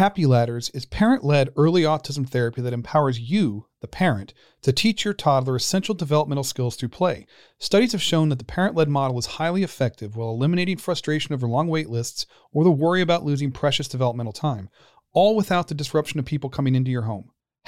Happy Ladders is parent led early autism therapy that empowers you, the parent, to teach your toddler essential developmental skills through play. Studies have shown that the parent led model is highly effective while eliminating frustration over long wait lists or the worry about losing precious developmental time, all without the disruption of people coming into your home.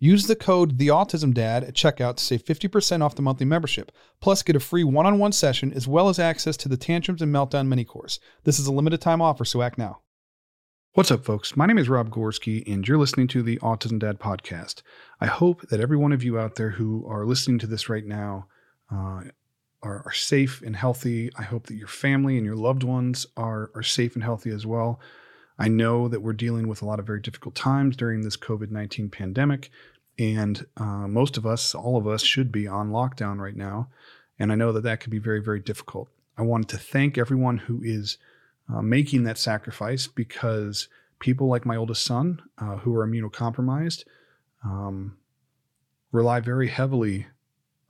Use the code TheAutismDad at checkout to save 50% off the monthly membership. Plus, get a free one on one session as well as access to the Tantrums and Meltdown mini course. This is a limited time offer, so act now. What's up, folks? My name is Rob Gorski, and you're listening to the Autism Dad podcast. I hope that every one of you out there who are listening to this right now uh, are, are safe and healthy. I hope that your family and your loved ones are, are safe and healthy as well. I know that we're dealing with a lot of very difficult times during this COVID 19 pandemic. And uh, most of us, all of us, should be on lockdown right now. And I know that that can be very, very difficult. I wanted to thank everyone who is uh, making that sacrifice because people like my oldest son, uh, who are immunocompromised, um, rely very heavily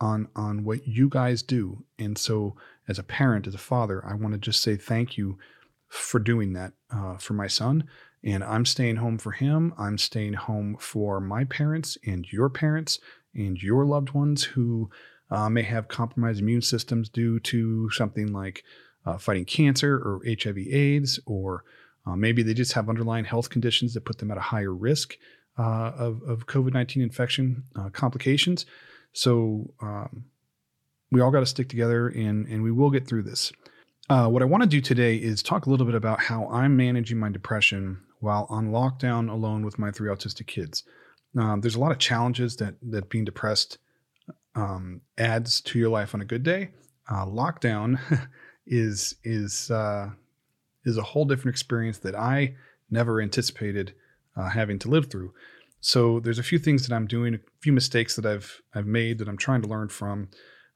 on on what you guys do. And so, as a parent, as a father, I want to just say thank you for doing that uh, for my son. And I'm staying home for him. I'm staying home for my parents and your parents and your loved ones who uh, may have compromised immune systems due to something like uh, fighting cancer or HIV/AIDS, or uh, maybe they just have underlying health conditions that put them at a higher risk uh, of, of COVID 19 infection uh, complications. So um, we all got to stick together and, and we will get through this. Uh, what I want to do today is talk a little bit about how I'm managing my depression while on lockdown alone with my three autistic kids. Um, there's a lot of challenges that that being depressed um, adds to your life on a good day. Uh, lockdown is is uh, is a whole different experience that I never anticipated uh, having to live through. So there's a few things that I'm doing, a few mistakes that I've I've made that I'm trying to learn from.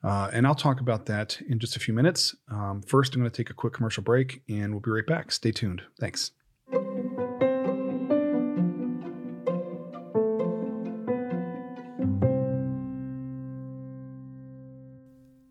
Uh, and I'll talk about that in just a few minutes. Um, first, I'm going to take a quick commercial break and we'll be right back. Stay tuned. Thanks.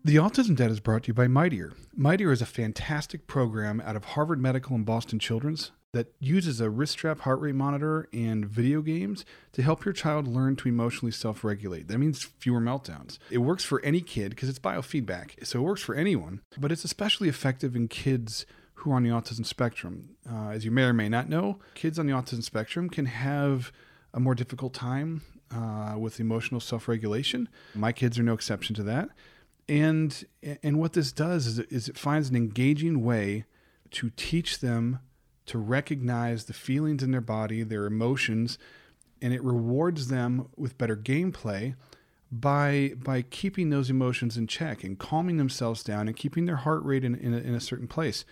The Autism Dad is brought to you by Mightier. Mightier is a fantastic program out of Harvard Medical and Boston Children's that uses a wrist strap heart rate monitor and video games to help your child learn to emotionally self regulate. That means fewer meltdowns. It works for any kid because it's biofeedback, so it works for anyone, but it's especially effective in kids who are on the autism spectrum. Uh, as you may or may not know, kids on the autism spectrum can have a more difficult time uh, with emotional self regulation. My kids are no exception to that. And, and what this does is, is it finds an engaging way to teach them to recognize the feelings in their body, their emotions, and it rewards them with better gameplay by by keeping those emotions in check and calming themselves down and keeping their heart rate in, in, a, in a certain place.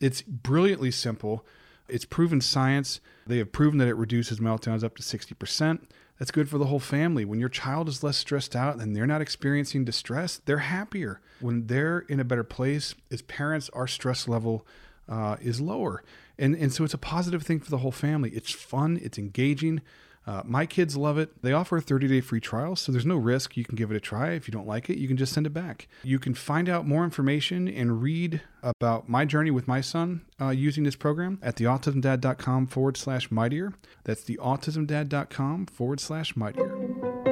It's brilliantly simple. It's proven science. They have proven that it reduces meltdowns up to 60%. That's good for the whole family. When your child is less stressed out and they're not experiencing distress, they're happier. When they're in a better place, as parents, our stress level uh, is lower. And, and so it's a positive thing for the whole family. It's fun, it's engaging. Uh, my kids love it. They offer a 30 day free trial, so there's no risk. You can give it a try. If you don't like it, you can just send it back. You can find out more information and read about my journey with my son uh, using this program at theautismdad.com forward slash mightier. That's theautismdad.com forward slash mightier.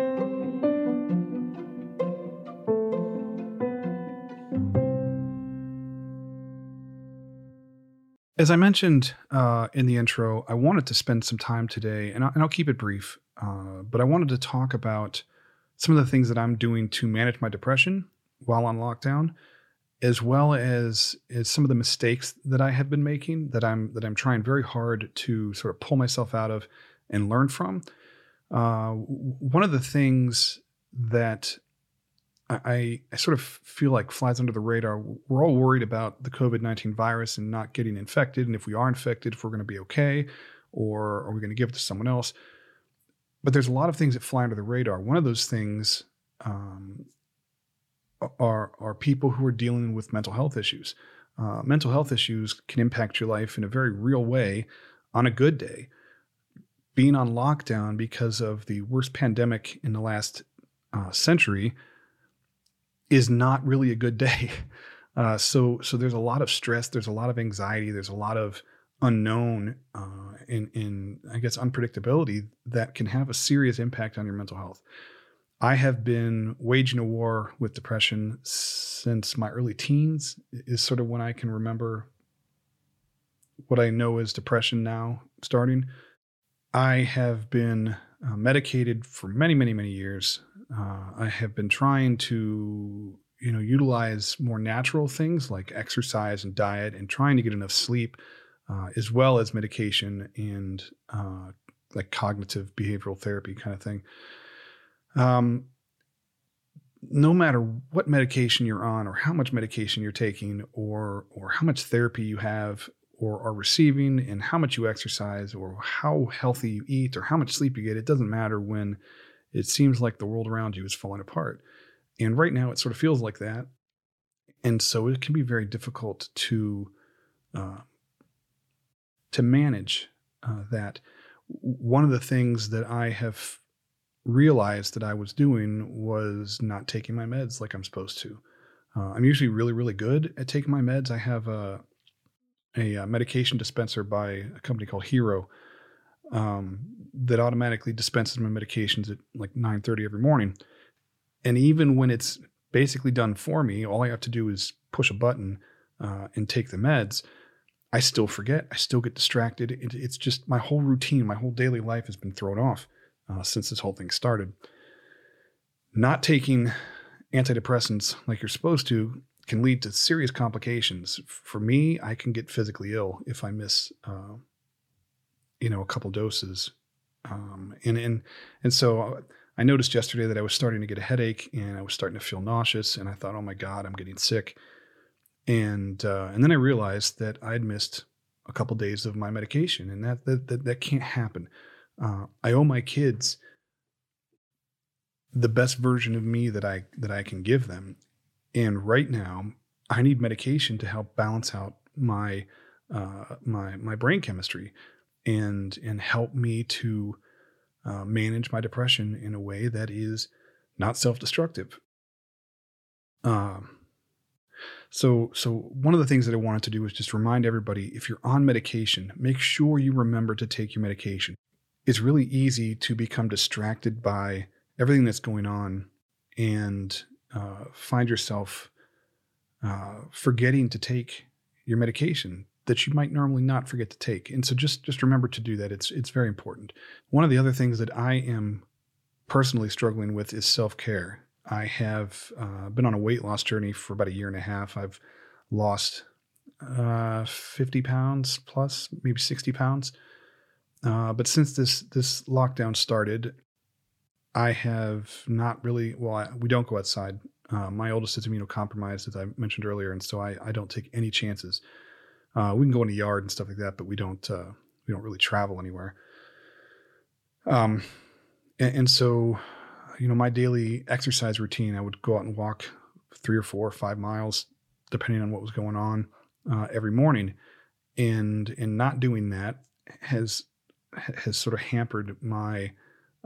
As I mentioned uh, in the intro, I wanted to spend some time today, and, I, will keep it brief, uh, but I wanted to talk about some of the things that I'm doing to manage my depression while on lockdown, as well as, as some of the mistakes that I have been making that I'm that I'm trying very hard to sort of pull myself out of and learn from. Uh, one of the things that I, I sort of feel like flies under the radar. We're all worried about the COVID 19 virus and not getting infected. And if we are infected, if we're going to be okay, or are we going to give it to someone else? But there's a lot of things that fly under the radar. One of those things um, are, are people who are dealing with mental health issues. Uh, mental health issues can impact your life in a very real way on a good day. Being on lockdown because of the worst pandemic in the last uh, century is not really a good day. Uh, so so there's a lot of stress, there's a lot of anxiety, there's a lot of unknown uh, in in I guess unpredictability that can have a serious impact on your mental health. I have been waging a war with depression since my early teens. Is sort of when I can remember what I know is depression now starting. I have been uh, medicated for many, many, many years. Uh, I have been trying to, you know, utilize more natural things like exercise and diet, and trying to get enough sleep, uh, as well as medication and uh, like cognitive behavioral therapy kind of thing. Um, no matter what medication you're on, or how much medication you're taking, or or how much therapy you have, or are receiving, and how much you exercise, or how healthy you eat, or how much sleep you get, it doesn't matter when it seems like the world around you is falling apart. And right now, it sort of feels like that. And so it can be very difficult to uh, to manage uh, that. One of the things that I have realized that I was doing was not taking my meds like I'm supposed to. Uh, I'm usually really, really good at taking my meds. I have a, a, a medication dispenser by a company called Hero um, that automatically dispenses my medications at like 9:30 every morning. And even when it's basically done for me, all I have to do is push a button uh, and take the meds. I still forget. I still get distracted. It, it's just my whole routine, my whole daily life has been thrown off uh, since this whole thing started. Not taking antidepressants like you're supposed to can lead to serious complications. For me, I can get physically ill if I miss uh, you know a couple doses um, and and and so I noticed yesterday that I was starting to get a headache and I was starting to feel nauseous and I thought oh my god I'm getting sick. And uh, and then I realized that I'd missed a couple days of my medication and that that that, that can't happen. Uh, I owe my kids the best version of me that I that I can give them. And right now I need medication to help balance out my uh, my my brain chemistry and and help me to uh, manage my depression in a way that is not self-destructive. Um, so so one of the things that I wanted to do was just remind everybody if you're on medication, make sure you remember to take your medication. It's really easy to become distracted by everything that's going on and uh, find yourself uh, forgetting to take your medication that you might normally not forget to take. And so just just remember to do that. It's it's very important. One of the other things that I am personally struggling with is self-care. I have uh, been on a weight loss journey for about a year and a half. I've lost uh, 50 pounds plus, maybe 60 pounds. Uh, but since this this lockdown started, I have not really. Well, I, we don't go outside. Uh, my oldest is immunocompromised, as I mentioned earlier, and so I, I don't take any chances. Uh, we can go in the yard and stuff like that, but we don't uh, we don't really travel anywhere. Um, and, and, so, you know, my daily exercise routine, I would go out and walk three or four or five miles, depending on what was going on, uh, every morning. and in not doing that has has sort of hampered my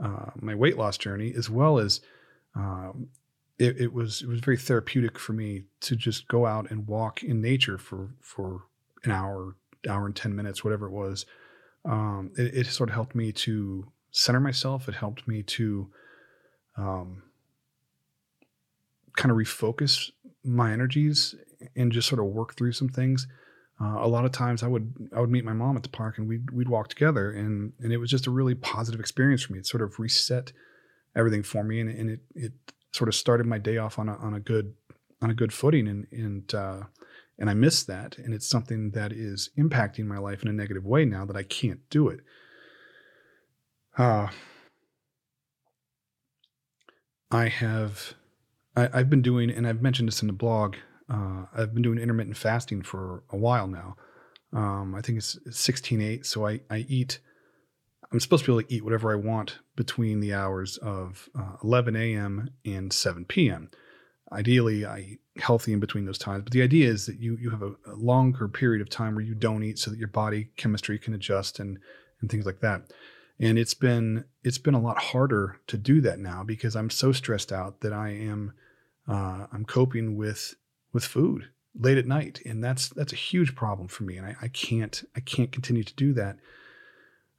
uh, my weight loss journey as well as um, it, it, was it was very therapeutic for me to just go out and walk in nature for for an hour hour and 10 minutes whatever it was um, it, it, sort of helped me to center myself it helped me to um, kind of refocus my energies and just sort of work through some things uh, a lot of times I would I would meet my mom at the park and we'd we'd walk together and and it was just a really positive experience for me. It sort of reset everything for me and, and it it sort of started my day off on a on a good on a good footing and and uh, and I miss that and it's something that is impacting my life in a negative way now that I can't do it. Uh, I have I, I've been doing and I've mentioned this in the blog uh, I've been doing intermittent fasting for a while now. Um, I think it's 16 8. So I, I eat, I'm supposed to be able to eat whatever I want between the hours of uh, 11 a.m. and 7 p.m. Ideally, I eat healthy in between those times. But the idea is that you, you have a, a longer period of time where you don't eat so that your body chemistry can adjust and, and things like that. And it's been it's been a lot harder to do that now because I'm so stressed out that I am uh, I'm coping with with food late at night, and that's that's a huge problem for me, and I, I can't I can't continue to do that.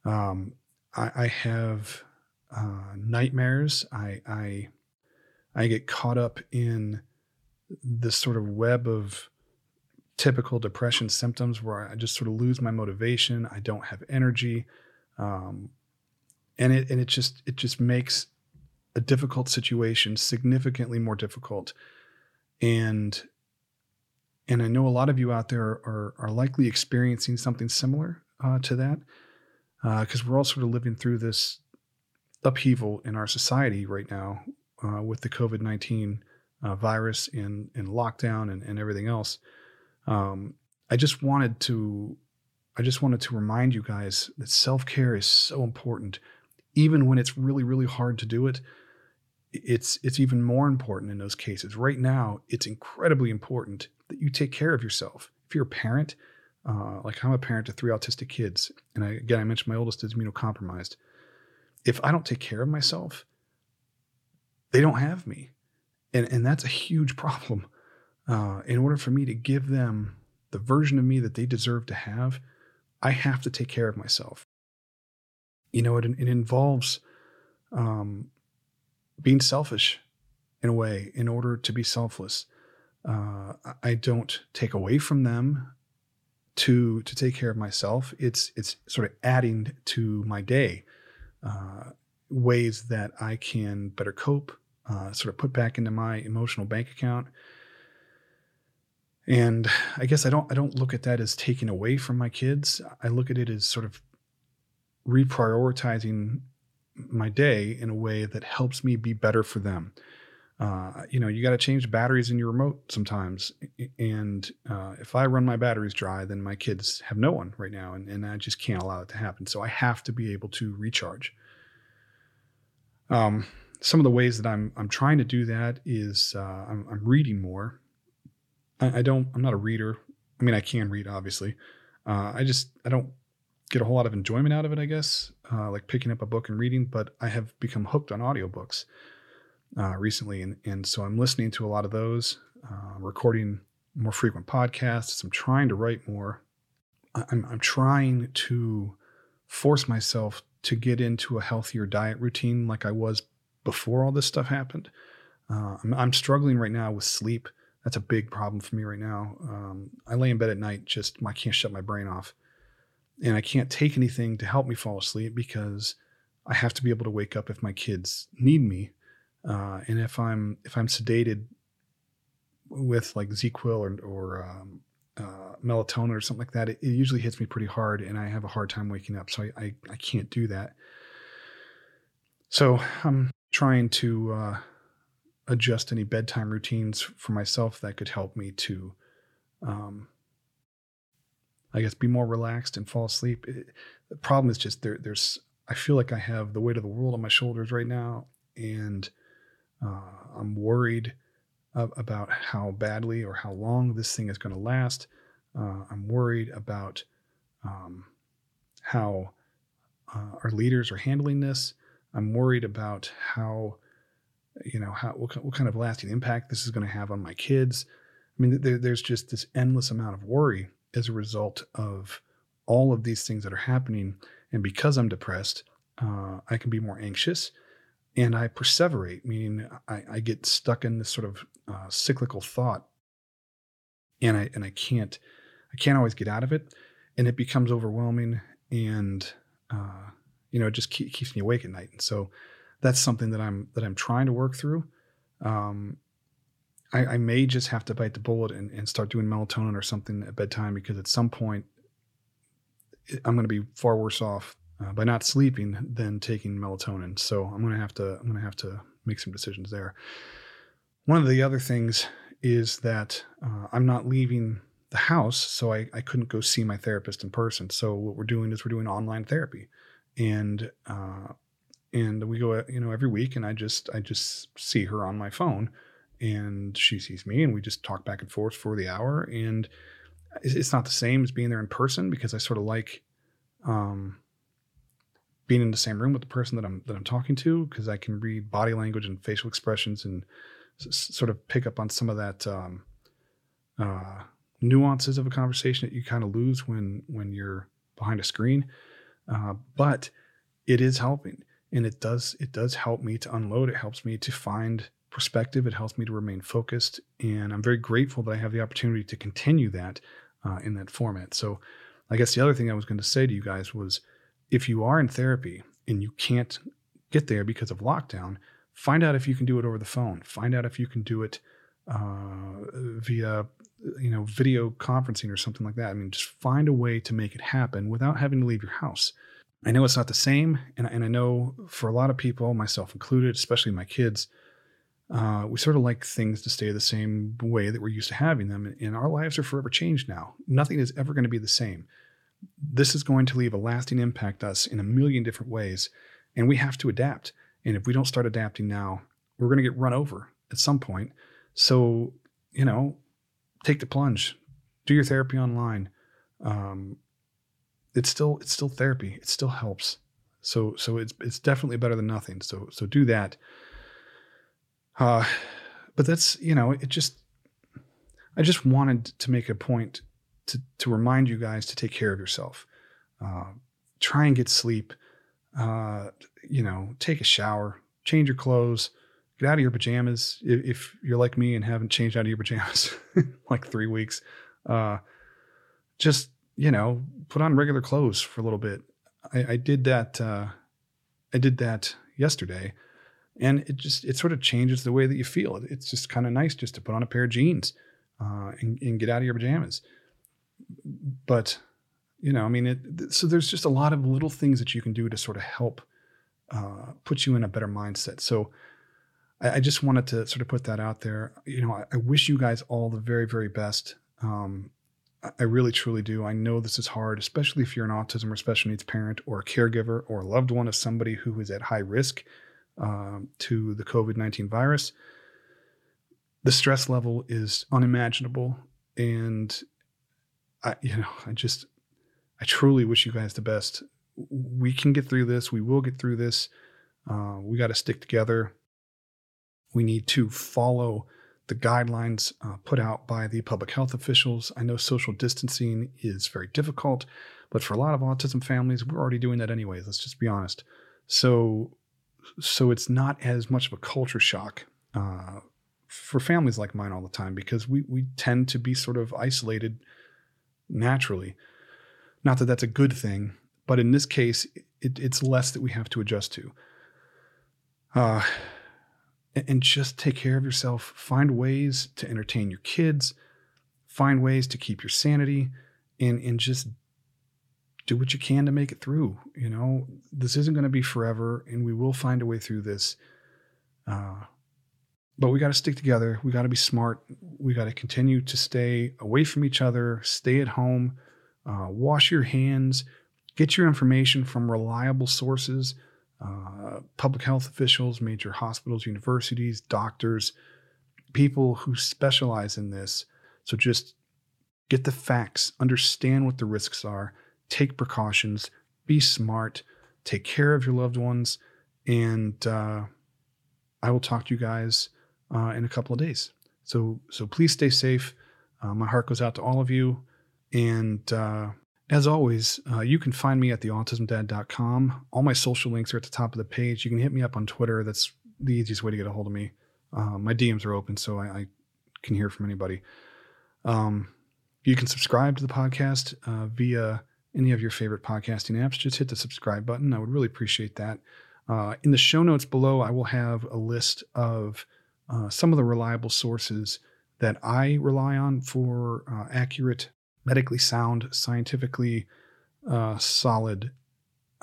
Um, I, I have uh, nightmares. I, I I get caught up in this sort of web of typical depression symptoms where I just sort of lose my motivation. I don't have energy, um, and it and it just it just makes a difficult situation significantly more difficult. And and I know a lot of you out there are, are likely experiencing something similar uh, to that because uh, we're all sort of living through this upheaval in our society right now uh, with the COVID 19 uh, virus and, and lockdown and, and everything else. Um, I just wanted to. I just wanted to remind you guys that self care is so important, even when it's really, really hard to do it it's it's even more important in those cases. Right now, it's incredibly important that you take care of yourself. If you're a parent, uh, like I'm a parent to three autistic kids, and I, again I mentioned my oldest is immunocompromised. If I don't take care of myself, they don't have me, and and that's a huge problem. Uh, in order for me to give them the version of me that they deserve to have, I have to take care of myself. You know, it, it involves um, being selfish in a way in order to be selfless. Uh, I don't take away from them to to take care of myself. It's it's sort of adding to my day uh, ways that I can better cope, uh, sort of put back into my emotional bank account. And I guess I don't I don't look at that as taking away from my kids. I look at it as sort of reprioritizing my day in a way that helps me be better for them. Uh, you know, you got to change batteries in your remote sometimes. And uh, if I run my batteries dry, then my kids have no one right now. And, and I just can't allow it to happen. So I have to be able to recharge. Um, some of the ways that I'm, I'm trying to do that is uh, I'm, I'm, reading more. I, I, don't, I'm not a reader. I mean, I can read, obviously. Uh, I just, I don't get a whole lot of enjoyment out of it, I guess, uh, like picking up a book and reading, but I have become hooked on audiobooks uh, recently. And, and so I'm listening to a lot of those, uh, recording more frequent podcasts. I'm trying to write more. I'm, I'm trying to force myself to get into a healthier diet routine like I was before all this stuff happened. Uh, I'm, I'm, struggling right now with sleep. That's a big problem for me right now. Um, I lay in bed at night, just I can't shut my brain off and I can't take anything to help me fall asleep because I have to be able to wake up if my kids need me. Uh, and if I'm if I'm sedated with like ZzzQuil or, or um, uh, melatonin or something like that, it, it, usually hits me pretty hard, and I have a hard time waking up. So I I, I can't do that. So I'm trying to uh, adjust any bedtime routines for myself that could help me to um, I guess, be more relaxed and fall asleep. It, the problem is just there. There's I feel like I have the weight of the world on my shoulders right now, and uh, I'm worried about how badly or how long this thing is going to last. Uh, I'm worried about um, how uh, our leaders are handling this. I'm worried about how, you know, how what, what kind of lasting impact this is going to have on my kids. I mean, there, there's just this endless amount of worry as a result of all of these things that are happening. And because I'm depressed, uh, I can be more anxious and I perseverate, meaning I, I get stuck in this sort of uh, cyclical thought and I, and I can't, I can't always get out of it and it becomes overwhelming and, uh, you know, it just keep, keeps me awake at night. And so that's something that I'm, that I'm trying to work through. Um, I, I, may just have to bite the bullet and, and start doing melatonin or something at bedtime because at some point I'm going to be far worse off uh, by not sleeping than taking melatonin. So I'm going to have to I'm going to have to make some decisions there. One of the other things is that uh, I'm not leaving the house, so I, I couldn't go see my therapist in person. So what we're doing is we're doing online therapy, and uh, and we go you know every week, and I just I just see her on my phone, and she sees me and we just talk back and forth for the hour and it's not the same as being there in person because I sort of like um, being in the same room with the person that I'm that I'm talking to because I can read body language and facial expressions and s- sort of pick up on some of that um, uh, nuances of a conversation that you kind of lose when when you're behind a screen. Uh, but it is helping, and it does it does help me to unload. It helps me to find perspective. It helps me to remain focused. And I'm very grateful that I have the opportunity to continue that uh, in that format. So, I guess the other thing I was going to say to you guys was if you are in therapy and you can't get there because of lockdown, find out if you can do it over the phone. Find out if you can do it uh, via you know video conferencing or something like that. I mean, just find a way to make it happen without having to leave your house. I know it's not the same, and, and I know for a lot of people, myself included, especially my kids, uh, we sort of like things to stay the same way that we're used to having them. And our lives are forever changed now. Nothing is ever going to be the same. This is going to leave a lasting impact us in a million different ways. And we have to adapt. And if we don't start adapting now, we're going to get run over at some point. So, you know, take the plunge, do your therapy online. Um, it's still it's still therapy. It still helps. So so it's it's definitely better than nothing. So so do that. Uh, but that's, you know, it just, I just wanted to make a point to, to remind you guys to take care of yourself. Uh, try and get sleep. Uh, you know, take a shower, change your clothes, get out of your pajamas. If, you're like me and haven't changed out of your pajamas like three weeks, uh, just, you know, put on regular clothes for a little bit. I, I did that. Uh, I did that yesterday and it just it sort of changes the way that you feel. It's just kind of nice just to put on a pair of jeans uh, and, and, get out of your pajamas. But you know, I mean, it, so there's just a lot of little things that you can do to sort of help uh, put you in a better mindset. So I, I, just wanted to sort of put that out there. You know, I, I wish you guys all the very very best. Um, I really truly do. I know this is hard, especially if you're an autism or special needs parent or a caregiver or a loved one of somebody who is at high risk um, to the COVID 19 virus. The stress level is unimaginable. And I, you know, I just, I truly wish you guys the best. We can get through this. We will get through this. Uh, we got to stick together. We need to follow the guidelines uh, put out by the public health officials. I know social distancing is very difficult, but for a lot of autism families, we're already doing that anyways. Let's just be honest. So so it's not as much of a culture shock uh, for families like mine all the time because we we tend to be sort of isolated naturally. Not that that's a good thing, but in this case, it, it's less that we have to adjust to. Uh, and just take care of yourself. Find ways to entertain your kids. Find ways to keep your sanity, and and just do what you can to make it through. You know, this isn't going to be forever, and we will find a way through this. Uh, but we got to stick together. We got to be smart. We got to continue to stay away from each other, stay at home, uh, wash your hands, get your information from reliable sources, uh, public health officials, major hospitals, universities, doctors, people who specialize in this. So just get the facts, understand what the risks are, take precautions, be smart, take care of your loved ones, and uh, I will talk to you guys uh, in a couple of days. So so please stay safe. Uh, my heart goes out to all of you, and uh, as always, uh, you can find me at theautismdad.com. All my social links are at the top of the page. You can hit me up on Twitter. That's the easiest way to get a hold of me. Uh, my DMs are open, so I, I can hear from anybody. Um, you can subscribe to the podcast uh, via any of your favorite podcasting apps. Just hit the subscribe button. I would really appreciate that. Uh, in the show notes below, I will have a list of uh, some of the reliable sources that I rely on for uh, accurate, medically sound, scientifically uh, solid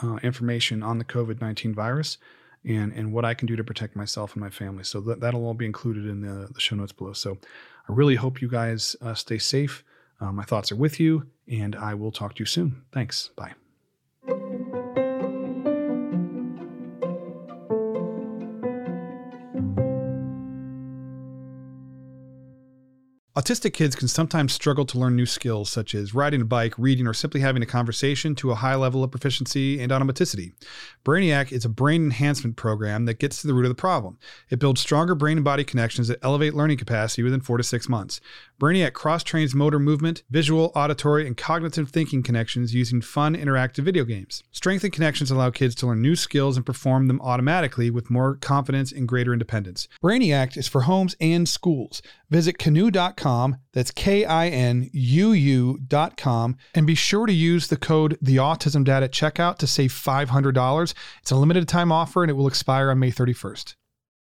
uh, information on the COVID 19 virus and, and what I can do to protect myself and my family. So that, that'll all be included in the, the show notes below. So I really hope you guys uh, stay safe. Uh, my thoughts are with you, and I will talk to you soon. Thanks. Bye. Autistic kids can sometimes struggle to learn new skills such as riding a bike, reading, or simply having a conversation to a high level of proficiency and automaticity. Brainiac is a brain enhancement program that gets to the root of the problem. It builds stronger brain and body connections that elevate learning capacity within four to six months. Brainiac cross trains motor movement, visual, auditory, and cognitive thinking connections using fun, interactive video games. Strengthened connections allow kids to learn new skills and perform them automatically with more confidence and greater independence. Brainiac is for homes and schools. Visit kinuu.com, that's K I N U U.com, and be sure to use the code The Autism Dad at checkout to save $500. It's a limited time offer and it will expire on May 31st.